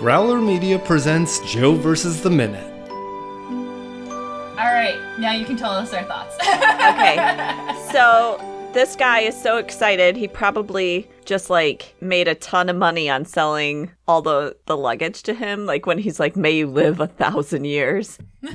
Growler Media presents Joe versus the Minute. All right, now you can tell us our thoughts. Okay. So this guy is so excited. He probably just like made a ton of money on selling all the the luggage to him. Like when he's like, "May you live a thousand years."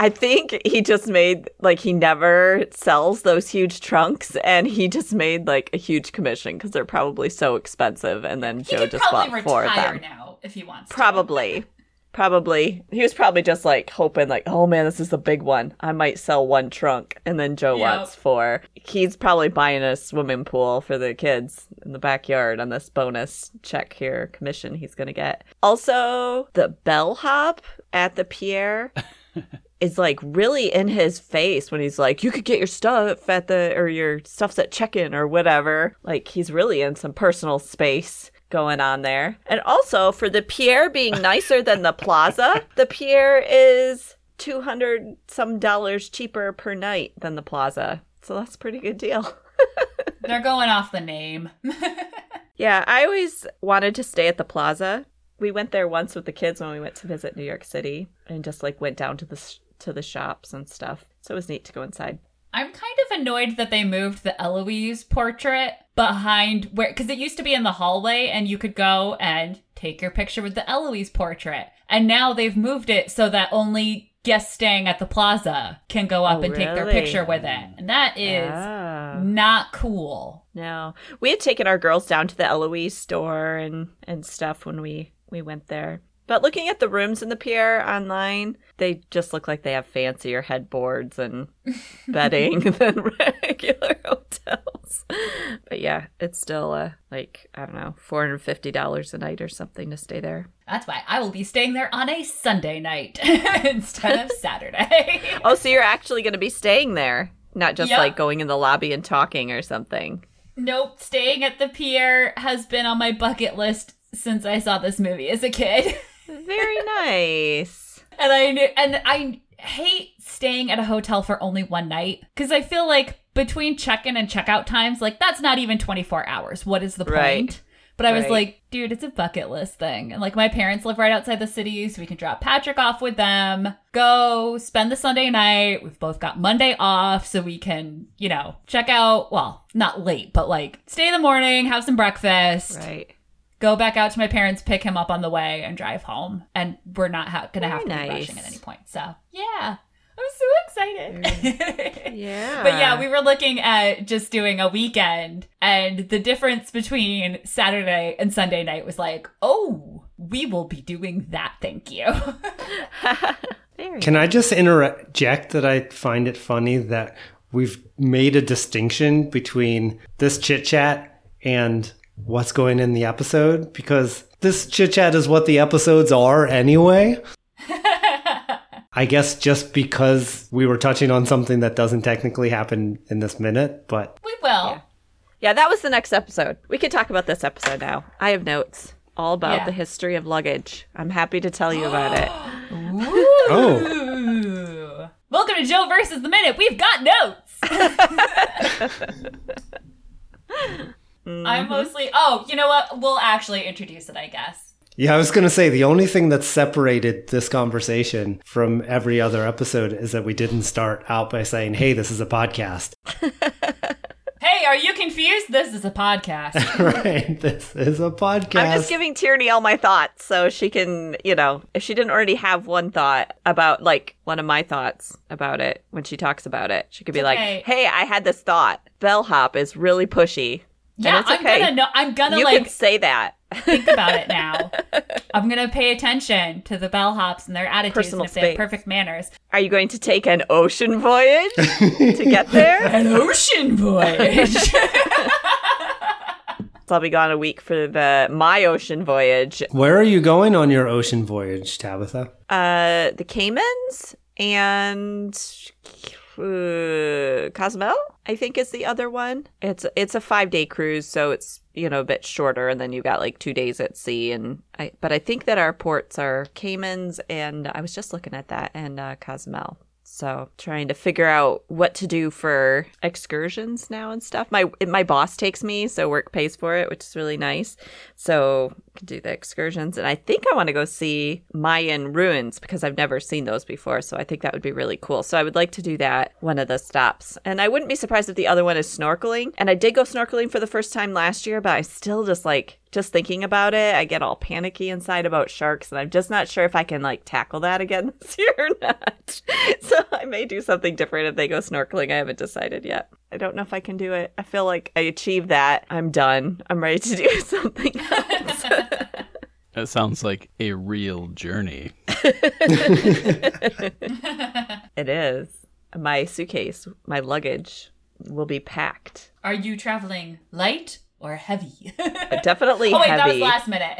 I think he just made like he never sells those huge trunks, and he just made like a huge commission because they're probably so expensive. And then he Joe just bought four of retire them. now if he wants. to. Probably. Probably. He was probably just like hoping like, oh man, this is the big one. I might sell one trunk and then Joe Yep. wants four. He's probably buying a swimming pool for the kids in the backyard on this bonus check here commission he's gonna get. Also, the bellhop at the Pierre is like really in his face when he's like, you could get your stuff at the or your stuff's at check-in or whatever. Like he's really in some personal space going on there. And also for the Pierre being nicer than the Plaza, the Pierre is 200 some dollars cheaper per night than the Plaza. So that's a pretty good deal. They're going off the name. Yeah, I always wanted to stay at the Plaza. We went there once with the kids when we went to visit New York City and just like went down to the to the shops and stuff. So it was neat to go inside. I'm kind of annoyed that they moved the Eloise portrait behind where, because it used to be in the hallway and you could go and take your picture with the Eloise portrait. And now they've moved it so that only guests staying at the plaza can go up Oh, and take their picture with it. And that is Ah. not cool. No, we had taken our girls down to the Eloise store and and stuff when we we went there. But looking at the rooms in the Pierre online, they just look like they have fancier headboards and bedding than regular hotels. But yeah, it's still uh, like I don't know, four hundred fifty dollars a night or something to stay there. That's why I will be staying there on a Sunday night instead of Saturday. Oh, so you're actually going to be staying there, not just Yep. like going in the lobby and talking or something. Nope, staying at the Pierre has been on my bucket list since I saw this movie as a kid. Very nice. and I and I hate staying at a hotel for only one night because I feel like between check-in and check-out times, like that's not even 24 hours. What is the point? Right. But I was Right. like, dude, it's a bucket list thing. And like my parents live right outside the city, so we can drop Patrick off with them, go spend the Sunday night. We've both got Monday off, so we can, you know, check out, well, not late, but like stay in the morning, have some breakfast, Right. Go back out to my parents, pick him up on the way, and drive home. And we're not ha- gonna have to Very be nice. rushing at any point. So yeah, I'm so excited. Yeah. But yeah, we were looking at just doing a weekend, and the difference between Saturday and Sunday night was like, oh, we will be doing that. Thank you. Very Can I just interject that I find it funny that we've made a distinction between this chit chat and what's going in the episode? Because this chit chat is what the episodes are anyway. I guess just because we were touching on something that doesn't technically happen in this minute, but we will. Yeah, that was the next episode. We could talk about this episode now. I have notes all about Yeah. the history of luggage. I'm happy to tell you about it. oh, Welcome to Joe versus the Minute. We've got notes. I'm mm-hmm. mostly. Oh, you know what? We'll actually introduce it, I guess. yeah, I was going to say the only thing that separated this conversation from every other episode is that we didn't start out by saying, hey, this is a podcast. Hey, are you confused? This is a podcast. right. This is a podcast. I'm just giving Tierney all my thoughts so she can, you know, if she didn't already have one thought about, like, one of my thoughts about it when she talks about it, she could be like, hey, I had this thought. Bellhop is really pushy. Yeah, it's I'm okay. gonna know. I'm gonna you like can say that. think about it now. I'm gonna pay attention to the bellhops and their attitudes Personal and if they have perfect manners. Are you going to take an ocean voyage to get there? An ocean voyage. So I'll be gone a week for the my ocean voyage. Where are you going on your ocean voyage, Tabitha? Uh, the Caymans and uh, Cozumel, I think is the other one. It's it's a five day cruise, so it's you know a bit shorter, and then you got like two days at sea. And I but I think that our ports are Caymans, and I was just looking at that and uh, Cozumel. So trying to figure out what to do for excursions now and stuff. My my boss takes me, so work pays for it, which is really nice. So can do the excursions. And I think I want to go see Mayan ruins because I've never seen those before. So I think that would be really cool. So I would like to do that one of the stops. And I wouldn't be surprised if the other one is snorkeling. And I did go snorkeling for the first time last year, but I still just like just thinking about it, I get all panicky inside about sharks, and I'm just not sure if I can like tackle that again this year or not. So I may do something different if they go snorkeling. I haven't decided yet. I don't know if I can do it. I feel like I achieved that. I'm done. I'm ready to do something else. That sounds like a real journey. it is. My suitcase, my luggage will be packed. Are you traveling light or heavy? Uh, definitely oh wait, heavy. that was last minute.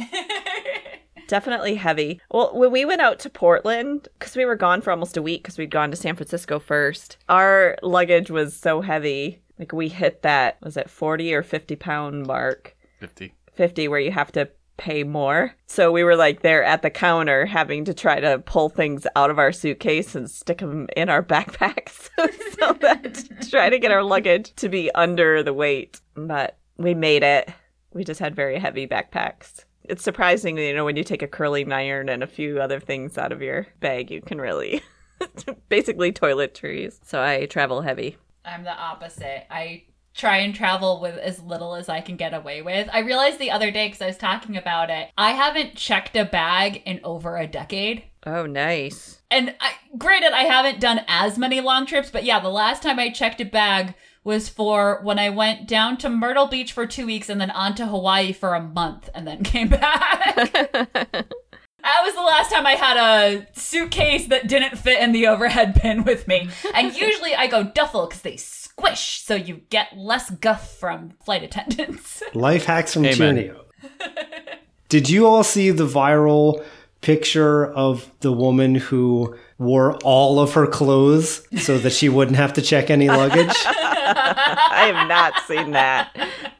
Definitely heavy. Well, when we went out to Portland, because we were gone for almost a week, because we'd gone to San Francisco first, our luggage was so heavy. Like we hit that, was it 40 or 50 pound mark? 50. 50, where you have to pay more. So we were like there at the counter having to try to pull things out of our suitcase and stick them in our backpacks so that to try to get our luggage to be under the weight. But we made it. We just had very heavy backpacks. It's surprising, you know, when you take a curling iron and a few other things out of your bag, you can really basically toiletries. So I travel heavy. I'm the opposite. I try and travel with as little as I can get away with. I realized the other day because I was talking about it, I haven't checked a bag in over a decade. Oh, nice. And I, granted, I haven't done as many long trips, but yeah, the last time I checked a bag was for when I went down to Myrtle Beach for two weeks and then on to Hawaii for a month and then came back. That was the last time I had a suitcase that didn't fit in the overhead bin with me. And usually I go duffel because they squish, so you get less guff from flight attendants. Life hacks from Amen. Chunio. Did you all see the viral picture of the woman who wore all of her clothes so that she wouldn't have to check any luggage? I have not seen that.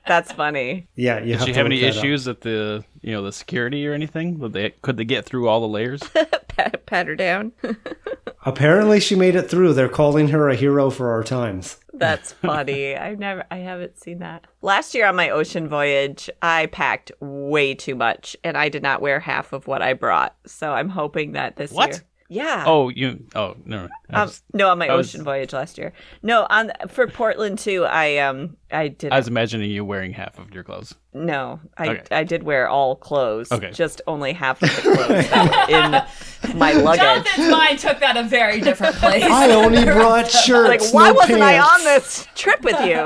That's funny. Yeah, you Did have she to have any that up. issues at the you know the security or anything? Would they could they get through all the layers? Pat, pat her down. Apparently, she made it through. They're calling her a hero for our times. That's funny. I've never, I haven't seen that. Last year on my ocean voyage, I packed way too much, and I did not wear half of what I brought. So I'm hoping that this What? year. Yeah. oh, you. Oh no. I Um, no, on my I was- ocean voyage last year. No, on for Portland too. I um, I did. I was imagining you wearing half of your clothes. no, I Okay. I did wear all clothes. Okay. Just only half of the clothes in my luggage. Jonathan's mind took that a very different place. I only brought shirts. Like, why no wasn't I on this trip with you?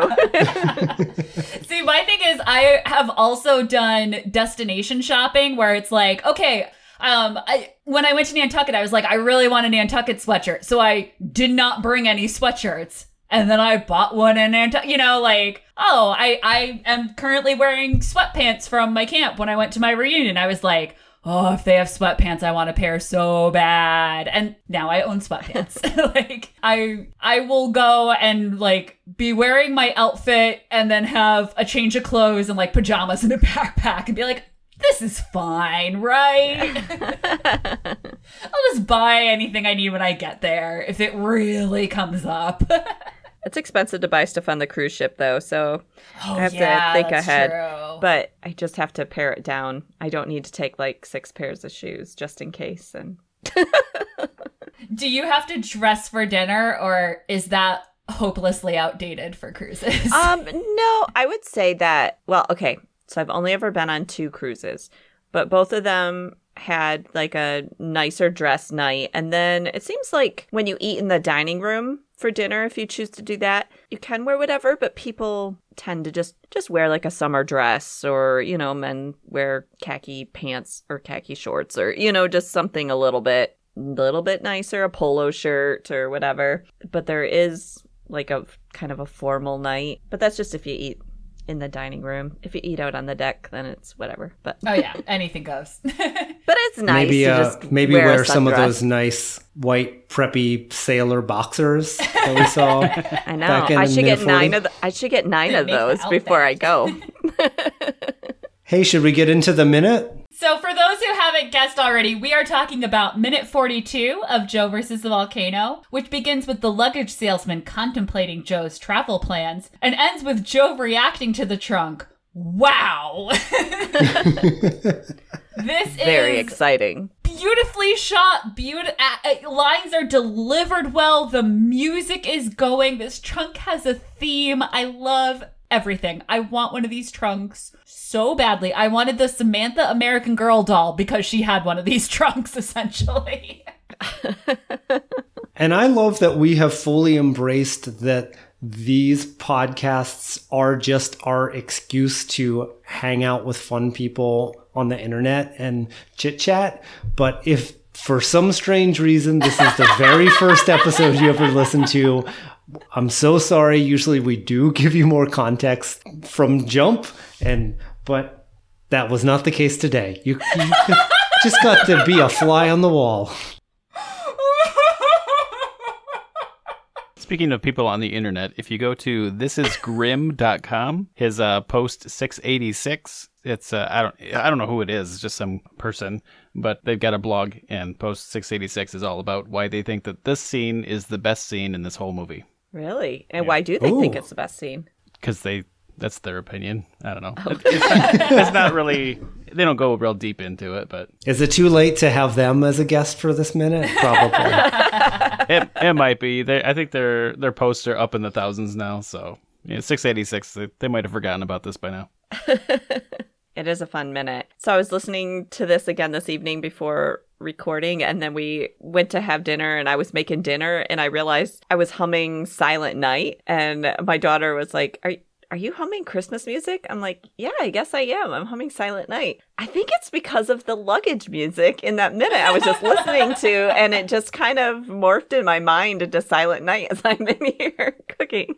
See, my thing is, I have also done destination shopping where it's like, okay, um, I when I went to Nantucket, I was like, I really want a Nantucket sweatshirt, so I did not bring any sweatshirts, and then I bought one in Nantucket. You know, like, oh, I I am currently wearing sweatpants from my camp when I went to my reunion. I was like. Oh, if they have sweatpants, I want a pair so bad. And now I own sweatpants. like I I will go and like be wearing my outfit and then have a change of clothes and like pajamas and a backpack and be like, this is fine, right? I'll just buy anything I need when I get there if it really comes up. it's expensive to buy stuff on the cruise ship though, so oh, I have yeah, to think ahead. true. But I just have to pare it down. I don't need to take like six pairs of shoes just in case. And Do you have to dress for dinner or is that hopelessly outdated for cruises? um, no, I would say that. Well, okay. So I've only ever been on two cruises, but both of them had like a nicer dress night. And then it seems like when you eat in the dining room for dinner, if you choose to do that, you can wear whatever. But people tend to just just wear like a summer dress, or you know, men wear khaki pants or khaki shorts, or you know, just something a little bit little bit nicer, a polo shirt or whatever. But there is like a kind of a formal night. But that's just if you eat in the dining room. If you eat out on the deck, then it's whatever. But oh yeah, anything goes. but it's nice maybe to uh, just maybe wear, wear, some of those nice white preppy sailor boxers that we saw. I know. back in I should get nine of. The, I should get nine of those before I go. Hey, should we get into the minute? So, for those who haven't guessed already, we are talking about minute 42 of Joe versus the Volcano, which begins with the luggage salesman contemplating Joe's travel plans and ends with Joe reacting to the trunk. wow. this is Very exciting. beautifully shot. Beautiful uh, lines are delivered well. The music is going. This trunk has a theme. I love everything. I want one of these trunks so badly. I wanted the Samantha American Girl doll because she had one of these trunks essentially. And I love that we have fully embraced that these podcasts are just our excuse to hang out with fun people on the internet and chit chat. But if for some strange reason this is the very first episode you ever listened to, I'm so sorry. Usually we do give you more context from jump and but that was not the case today. You, you just got to be a fly on the wall. Speaking of people on the internet, if you go to thisisgrim.com, his uh, post 686, it's uh, I don't I don't know who it is, it's just some person, but they've got a blog and post 686 is all about why they think that this scene is the best scene in this whole movie Really? And why do they think it's the best scene? because they that's their opinion. I don't know. It- oh. It's, not, it's not really they don't go real deep into it, but Is it too late to have them as a guest for this minute? Probably. it, it might be. They, I think their their posts are up in the thousands now. So yeah, 686. They, they might have forgotten about this by now. It is a fun minute. So I was listening to this again this evening before recording, and then we went to have dinner, and I was making dinner, and I realized I was humming Silent Night, and my daughter was like, "Are are you humming Christmas music?" I'm like, "Yeah, I guess I am. I'm humming Silent Night." I think it's because of the luggage music in that minute I was just listening to, and it just kind of morphed in my mind into Silent Night as I'm in here cooking.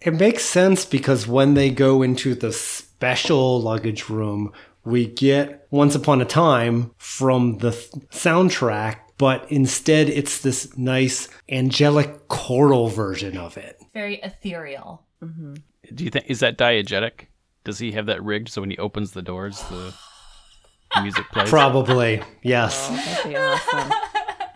it makes sense because when they go into the special luggage room, we get Once Upon a Time from the th- soundtrack, but instead it's this nice angelic choral version of it. Very ethereal. Mm-hmm. Do you think is that diegetic? Does he have that rigged so when he opens the doors, the music plays? Probably, yes. Oh, that'd be awesome.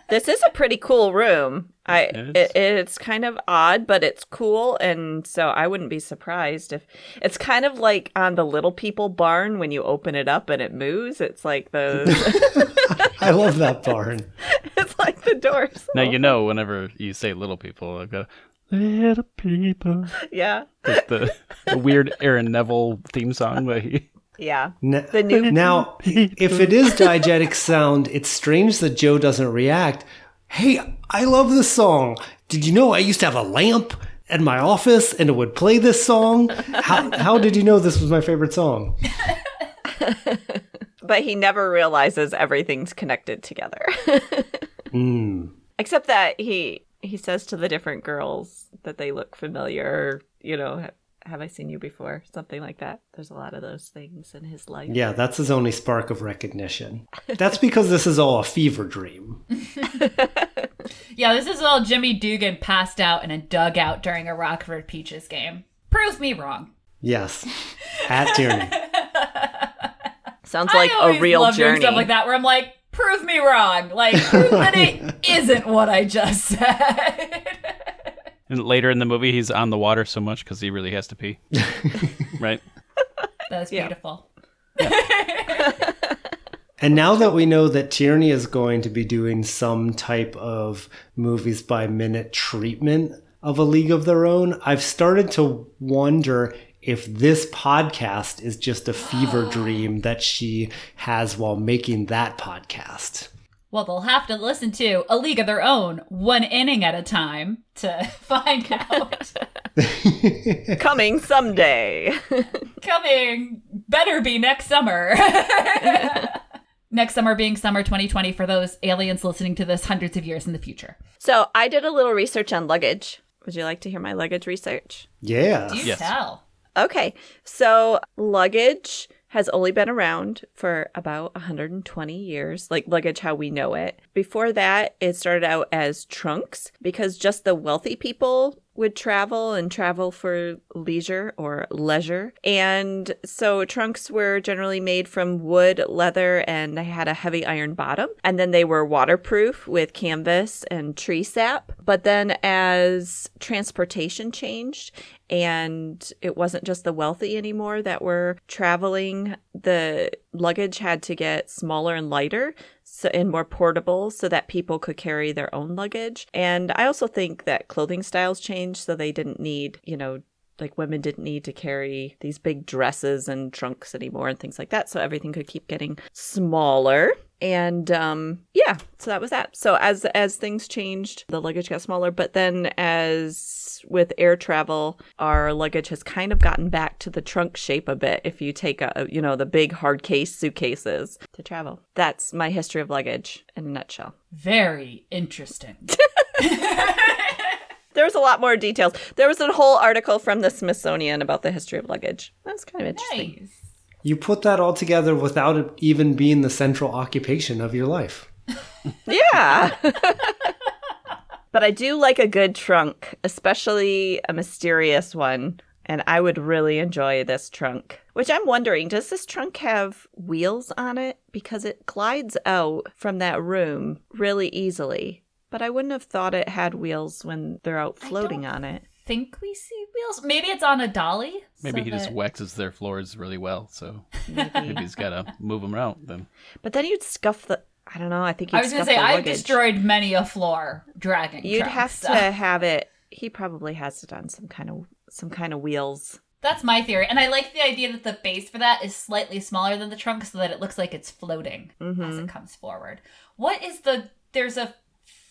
This is a pretty cool room. I It it's kind of odd, but it's cool, and so I wouldn't be surprised if it's kind of like on the Little People barn when you open it up and it moves. It's like those. I love that barn. it's like the doors. Now you know whenever you say little people, I've got little people. Yeah, It's the, the weird Aaron Neville theme song that he. Yeah. N- The new Now, if it is diegetic sound, it's strange that Joe doesn't react. Hey, I love this song. Did you know I used to have a lamp at my office and it would play this song? How, how did you know this was my favorite song? but he never realizes everything's connected together. Mm. Except that he he says to the different girls that they look familiar. You know, "Ha- have I seen you before? Something like that. There's a lot of those things in his life. Yeah, that's his only spark of recognition. That's because this is all a fever dream. Yeah, this is all Jimmy Dugan passed out in a dugout during a Rockford Peaches game. Prove me wrong. Yes, at Tierney. Sounds like I always a real love doing journey. stuff like that where I'm like, prove me wrong. Like, prove that it isn't what I just said. And later in the movie, he's on the water so much because he really has to pee. right? That's Yeah. beautiful. And now that we know that Tierney is going to be doing some type of movies by minute treatment of A League of Their Own, I've started to wonder if this podcast is just a fever dream that she has while making that podcast. Well, they'll have to listen to A League of Their Own, one inning at a time, to find out. Coming someday. Coming, better be next summer. next summer being summer 2020 for those aliens listening to this hundreds of years in the future. so I did a little research on luggage. Would you like to hear my luggage research? Yeah. Do you Yes. tell? Okay. So luggage has only been around for about 120 years, like luggage how we know it. Before that, it started out as trunks because just the wealthy people would travel and travel for leisure or leisure. And so trunks were generally made from wood, leather, and they had a heavy iron bottom. And then they were waterproof with canvas and tree sap. But then as transportation changed and it wasn't just the wealthy anymore that were traveling, the luggage had to get smaller and lighter so, and more portable so that people could carry their own luggage. And I also think that clothing styles changed so they didn't need, you know, like women didn't need to carry these big dresses and trunks anymore and things like that. So everything could keep getting smaller. And um, yeah, so that was that. So as as things changed, the luggage got smaller. But then as with air travel, our luggage has kind of gotten back to the trunk shape a bit. If you take a you know the big hard case suitcases to travel, that's my history of luggage in a nutshell. Very interesting. There was a lot more details. There was a whole article from the Smithsonian about the history of luggage. That's kind of interesting. nice. You put that all together without it even being the central occupation of your life. Yeah. but I do like a good trunk, especially a mysterious one. And I would really enjoy this trunk. Which I'm wondering, does this trunk have wheels on it? Because it glides out from that room really easily. But I wouldn't have thought it had wheels when they're out floating on it. Think we see wheels? Maybe it's on a dolly. Maybe so he just waxes their floors really well, so Maybe. maybe he's got to move them out then. but then you'd scuff the. I don't know. I think you'd I was gonna say I've destroyed many a floor dragging. You'd trunks, have so- to have it. He probably has it on some kind of some kind of wheels. That's my theory, and I like the idea that the base for that is slightly smaller than the trunk, so that it looks like it's floating as Mm-hmm. it comes forward. What is the? There's a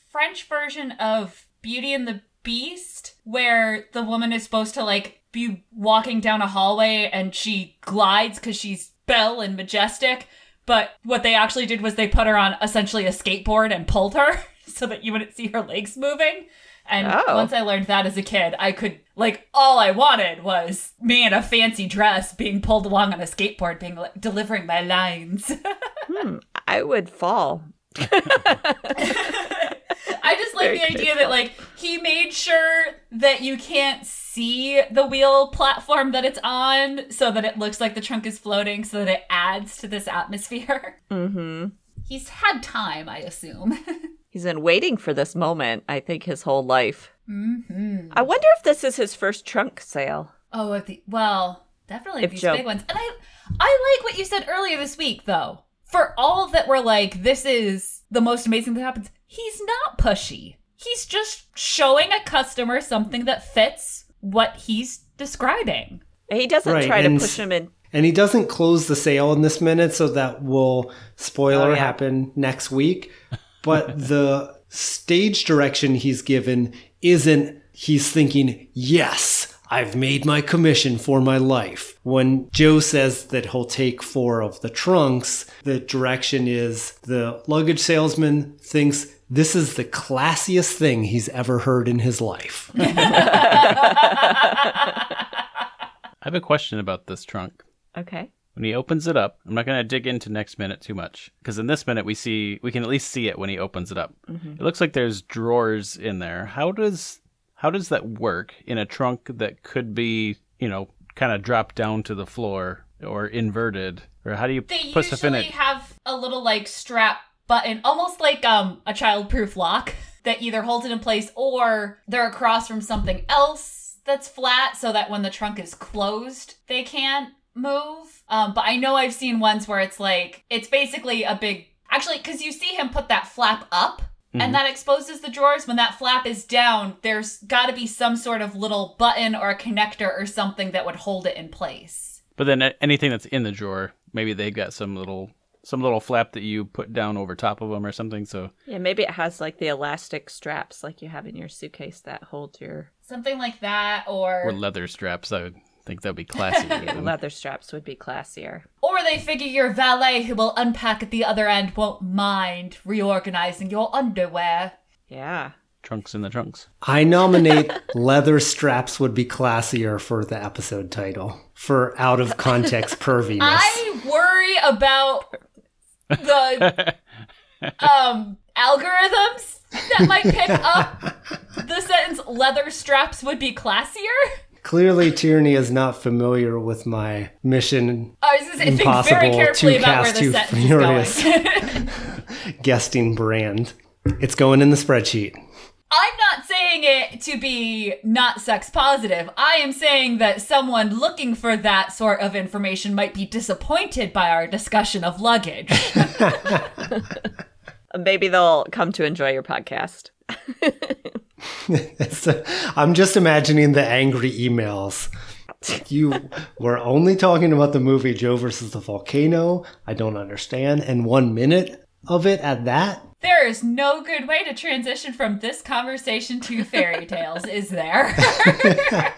French version of Beauty and the Beast where the woman is supposed to like be walking down a hallway and she glides because she's Belle and majestic. But what they actually did was they put her on essentially a skateboard and pulled her so that you wouldn't see her legs moving. And Oh. once I learned that as a kid, I could like all I wanted was me in a fancy dress being pulled along on a skateboard, being like, delivering my lines. Hmm. I would fall. I just like Very the idea that like he made sure that you can't see the wheel platform that it's on, so that it looks like the trunk is floating, so that it adds to this atmosphere. Mm-hmm. He's had time, I assume. He's been waiting for this moment. I think his whole life. mm-hmm. I wonder if this is his first trunk sale. Oh, the well, definitely If these Joe- big ones. And I I like what you said earlier this week though. For all that we're like, this is the most amazing thing that happens, he's not pushy. He's just showing a customer something that fits what he's describing. And He doesn't Right, try to push him in. And he doesn't close the sale in this minute, so that will spoiler Oh, yeah. happen next week. But the stage direction he's given isn't he's thinking, yes, I've made my commission for my life. When Joe says that he'll take four of the trunks, the direction is the luggage salesman thinks this is the classiest thing he's ever heard in his life. I have a question about this trunk. Okay. When he opens it up, I'm not going to dig into next minute too much because in this minute we see we can at least see it when he opens it up. Mm-hmm. It looks like there's drawers in there. How does how does that work in a trunk that could be, you know, kind of dropped down to the floor or inverted? Or how do you They put stuff in usually it? have a little like strap button, almost like um a child-proof lock that either holds it in place or they're across from something else that's flat so that when the trunk is closed, they can't move. Um, but I know I've seen ones where it's like it's basically a big actually because you see him put that flap up. Mhm. And that exposes the drawers. When that flap is down, there's got to be some sort of little button or a connector or something that would hold it in place. But then anything that's in the drawer, maybe they've got some little some little flap that you put down over top of them or something. So Yeah, maybe it has like the elastic straps like you have in your suitcase that hold your Something like that, or or leather straps. I would think that'd be classier. yeah, leather straps would be classier. Or they figure your valet who will unpack at the other end won't mind reorganizing your underwear. Yeah. Trunks in the trunks. I nominate leather straps would be classier for the episode title for out of context perviness. I worry about the um, algorithms that might pick up the sentence leather straps would be classier. Clearly, Tierney is not familiar with my mission I was just saying, think Impossible very carefully to about where cast the you sentence furious. is going. guesting brand. It's going in the spreadsheet. I'm not saying it to be not sex positive. I am saying that someone looking for that sort of information might be disappointed by our discussion of luggage. Maybe they'll come to enjoy your podcast. So, I'm just imagining the angry emails. You were only talking about the movie Joe versus the volcano. I don't understand. And one minute of it at that. there is no good way to transition from this conversation to fairy tales, is there?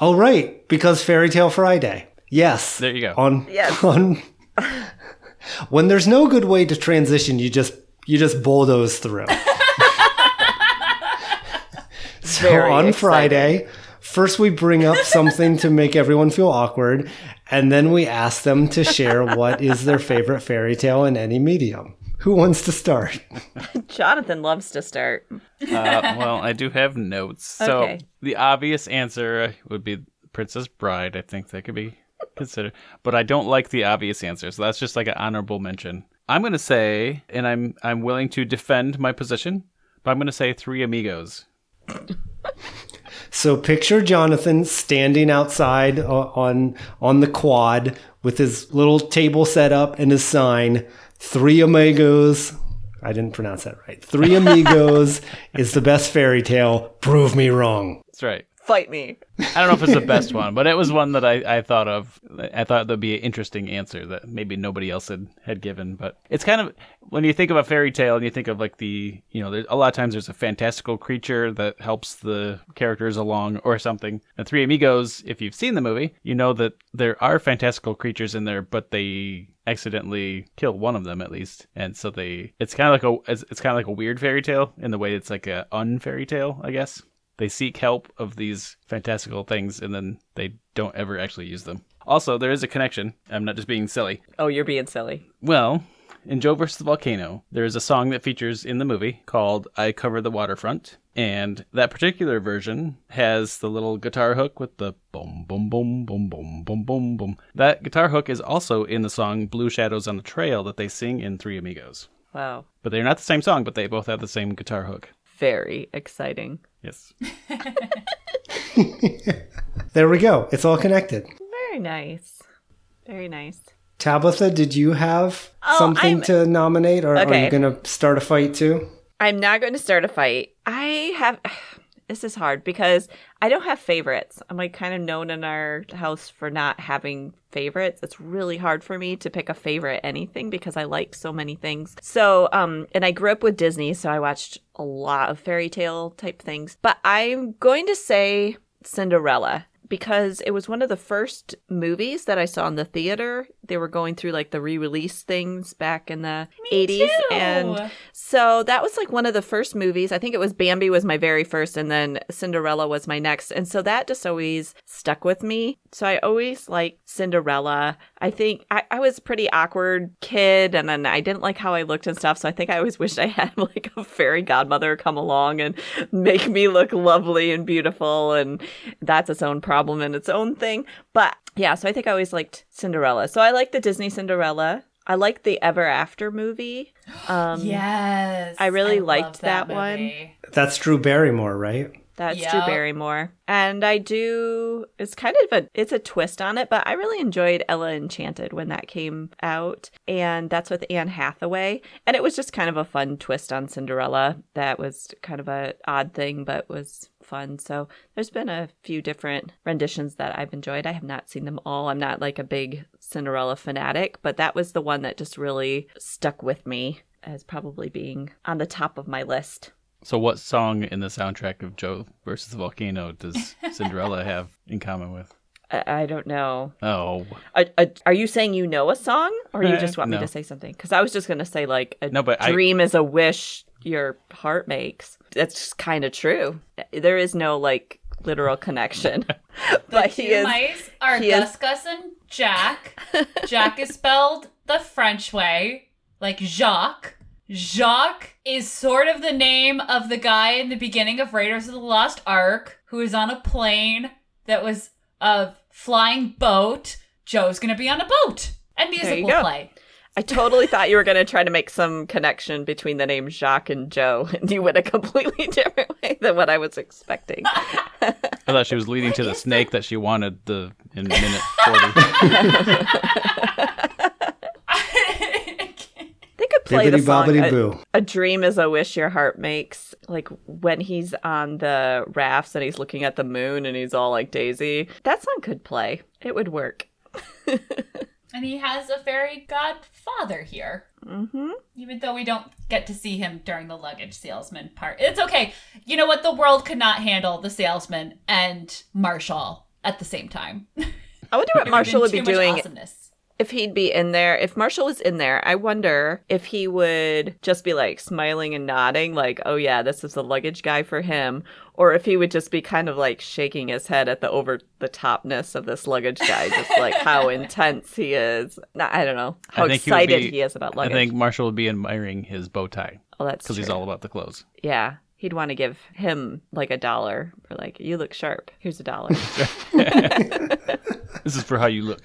Oh, right, because Fairy Tale Friday. Yes. There you go. On Yes. on when there's no good way to transition, you just you just bulldoze through. So Very on exciting. Friday, first we bring up something to make everyone feel awkward, and then we ask them to share what is their favorite fairy tale in any medium. Who wants to start? Jonathan loves to start. Uh, well, I do have notes. So Okay. the obvious answer would be Princess Bride. I think that could be considered, but I don't like the obvious answer. So that's just like an honorable mention. I'm gonna say, and I'm I'm willing to defend my position, but I'm gonna say Three Amigos. So picture Jonathan standing outside on on the quad with his little table set up and his sign, Three Amigos. I didn't pronounce that right. Three Amigos is the best fairy tale. Prove me wrong. That's right. Fight me. I don't know if it's the best one, but it was one that I, I thought of. I thought that'd be an interesting answer that maybe nobody else had, had given. But it's kind of when you think of a fairy tale and you think of like the you know, there's a lot of times there's a fantastical creature that helps the characters along or something. And Three Amigos, if you've seen the movie, you know that there are fantastical creatures in there, but they accidentally kill one of them at least and so they it's kind of like a it's, it's kind of like a weird fairy tale in the way it's like a unfairy tale i guess they seek help of these fantastical things and then they don't ever actually use them. Also, there is a connection. I'm not just being silly. Oh, you're being silly. Well, in Joe versus the Volcano, there is a song that features in the movie called I Cover the Waterfront. And that particular version has the little guitar hook with the boom, boom, boom, boom, boom, boom, boom, boom. That guitar hook is also in the song Blue Shadows on the Trail that they sing in Three Amigos. Wow. But they're not the same song, but they both have the same guitar hook. Very exciting. Yes. There we go. It's all connected. Very nice. Very nice. Tabitha, did you have Oh, something I'm- to nominate, or are you going to start a fight too? I'm not going to start a fight. I have. This is hard because I don't have favorites. I'm like kind of known in our house for not having favorites. It's really hard for me to pick a favorite anything because I like so many things. So, um, and I grew up with Disney, so I watched a lot of fairy tale type things. But I'm going to say Cinderella because it was one of the first movies that I saw in the theater. They were going through like the re-release things back in the 80s too. and so that was like one of the first movies. I think it was Bambi was my very first and then Cinderella was my next. And so that just always stuck with me. So I always liked Cinderella. I think I, I was a pretty awkward kid and then I didn't like how I looked and stuff. So I think I always wished I had like a fairy godmother come along and make me look lovely and beautiful. And that's its own problem and its own thing. But yeah, so I think I always liked Cinderella. So I like the Disney Cinderella. I like the Ever After movie. Um, yes. I really love liked that one. movie. That's Drew Barrymore, right? That's Yep. Drew Barrymore. And I do it's kind of a it's a twist on it, but I really enjoyed Ella Enchanted when that came out. And that's with Anne Hathaway. And it was just kind of a fun twist on Cinderella. That was kind of a odd thing, but was fun. So there's been a few different renditions that I've enjoyed. I have not seen them all. I'm not like a big Cinderella fanatic, but that was the one that just really stuck with me as probably being on the top of my list. So, what song in the soundtrack of Joe versus the Volcano does Cinderella have in common with? I, I don't know. Oh, Are, you saying you know a song, or you Eh, just want me to say something? Because I was just gonna say like a No, but I- dream is a wish your heart makes. That's kind of true. There is no like literal connection, The but two he is. mice are he is- Gus Gus and Jack. Jack is spelled the French way, like Jacques, Jacques is sort of the name of the guy in the beginning of Raiders of the Lost Ark who is on a plane that was a flying boat. Joe's gonna be on a boat, and music you will go. play. I totally thought you were going to try to make some connection between the names Jacques and Joe, and you went a completely different way than what I was expecting. I thought she was leading to the snake that she wanted the in the minute forty. They could play the song uh, a, a Dream is a Wish Your Heart Makes. Like when he's on the rafts and he's looking at the moon and he's all like Daisy. That song could play. It would work. And he has a fairy godfather here. Mm-hmm. Even though we don't get to see him during the luggage salesman part. It's okay. You know what? The world could not handle the salesman and Marshall at the same time. I wonder what Marshall would be doing awesomeness. If he'd be in there. If Marshall was in there, I wonder if he would just be like smiling and nodding, like, oh yeah, this is the luggage guy for him. Or if he would just be kind of like shaking his head at the over the topness of this luggage guy, just like how intense he is. I don't know how think he excited be- he is about luggage. I think Marshall would be admiring his bow tie oh, that's because he's all about the clothes. Yeah. He'd want to give him like a dollar for like, you look sharp. Here's a dollar. This is for how you look.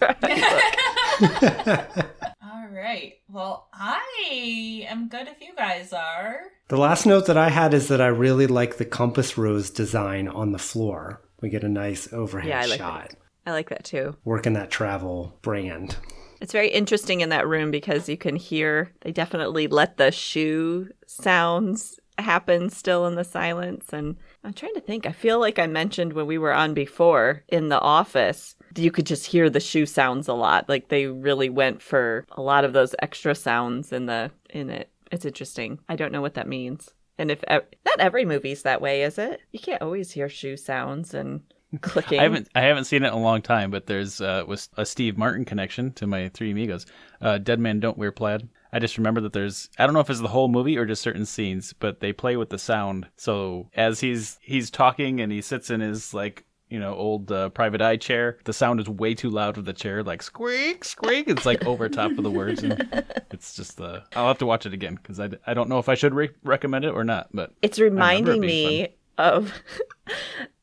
That's right. All right. Well, I am good if you guys are. The last note that I had is that I really like the compass rose design on the floor. We get a nice overhead Yeah, I like shot. I like that too. Working that travel brand. It's very interesting in that room because you can hear they definitely let the shoe sounds happen still in the silence. And I'm trying to think. I feel like I mentioned when we were on before in the office, you could just hear the shoe sounds a lot. Like they really went for a lot of those extra sounds in the in it. It's interesting. I don't know what that means. And if ev- not every movie's that way, is it? You can't always hear shoe sounds and clicking. I haven't I haven't seen it in a long time, but there's uh, was a Steve Martin connection to my Three Amigos. Uh, Dead Men Don't Wear Plaid. I just remember that there's I don't know if it's the whole movie or just certain scenes, but they play with the sound. So as he's he's talking and he sits in his like you know old uh, private eye chair, the sound is way too loud of the chair, like squeak squeak. It's like over top of the words, and it's just uh, I'll have to watch it again because I, I don't know if I should re- recommend it or not. But It's it reminding being me of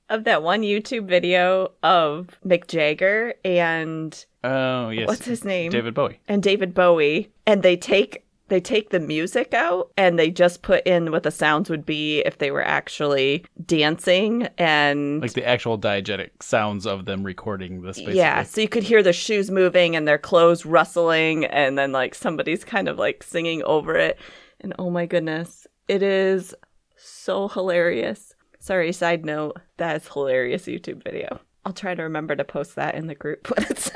of that one YouTube video of Mick Jagger and oh yes, what's his name? David Bowie. And David Bowie and they take they take the music out and they just put in what the sounds would be if they were actually dancing and like the actual diegetic sounds of them recording this. Basically. yeah, so you could hear the shoes moving and their clothes rustling, and then like somebody's kind of like singing over it. And oh my goodness, it is so hilarious. Sorry, side note, that is hilarious YouTube video. I'll try to remember to post that in the group when it's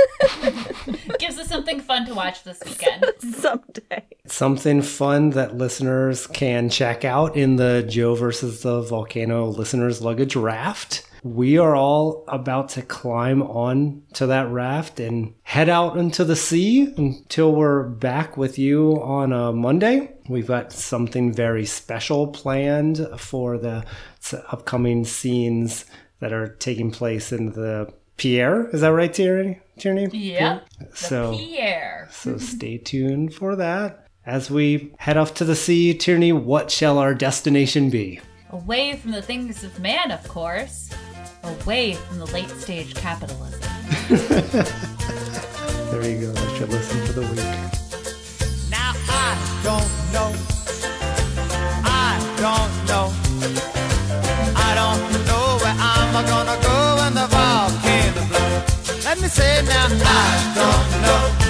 Gives us something fun to watch this weekend. someday. Something fun that listeners can check out in the Joe versus the Volcano listeners luggage raft. We are all about to climb on to that raft and head out into the sea until we're back with you on a Monday. We've got something very special planned for the upcoming scenes that are taking place in the Pierre. Is that right, Tierney? Tierney? Yep. The So- Pierre. So stay tuned for that. As we head off to the sea, Tierney, what shall our destination be? Away from the things of man, of course. Away from the late stage capitalism. There you go. That's your lesson for the week. Now I don't know. I don't know. I don't know where I'm gonna go when the volcano blows. Let me say now, I don't know.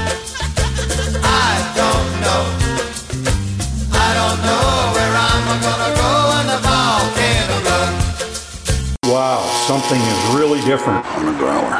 Something is really different. on a growler.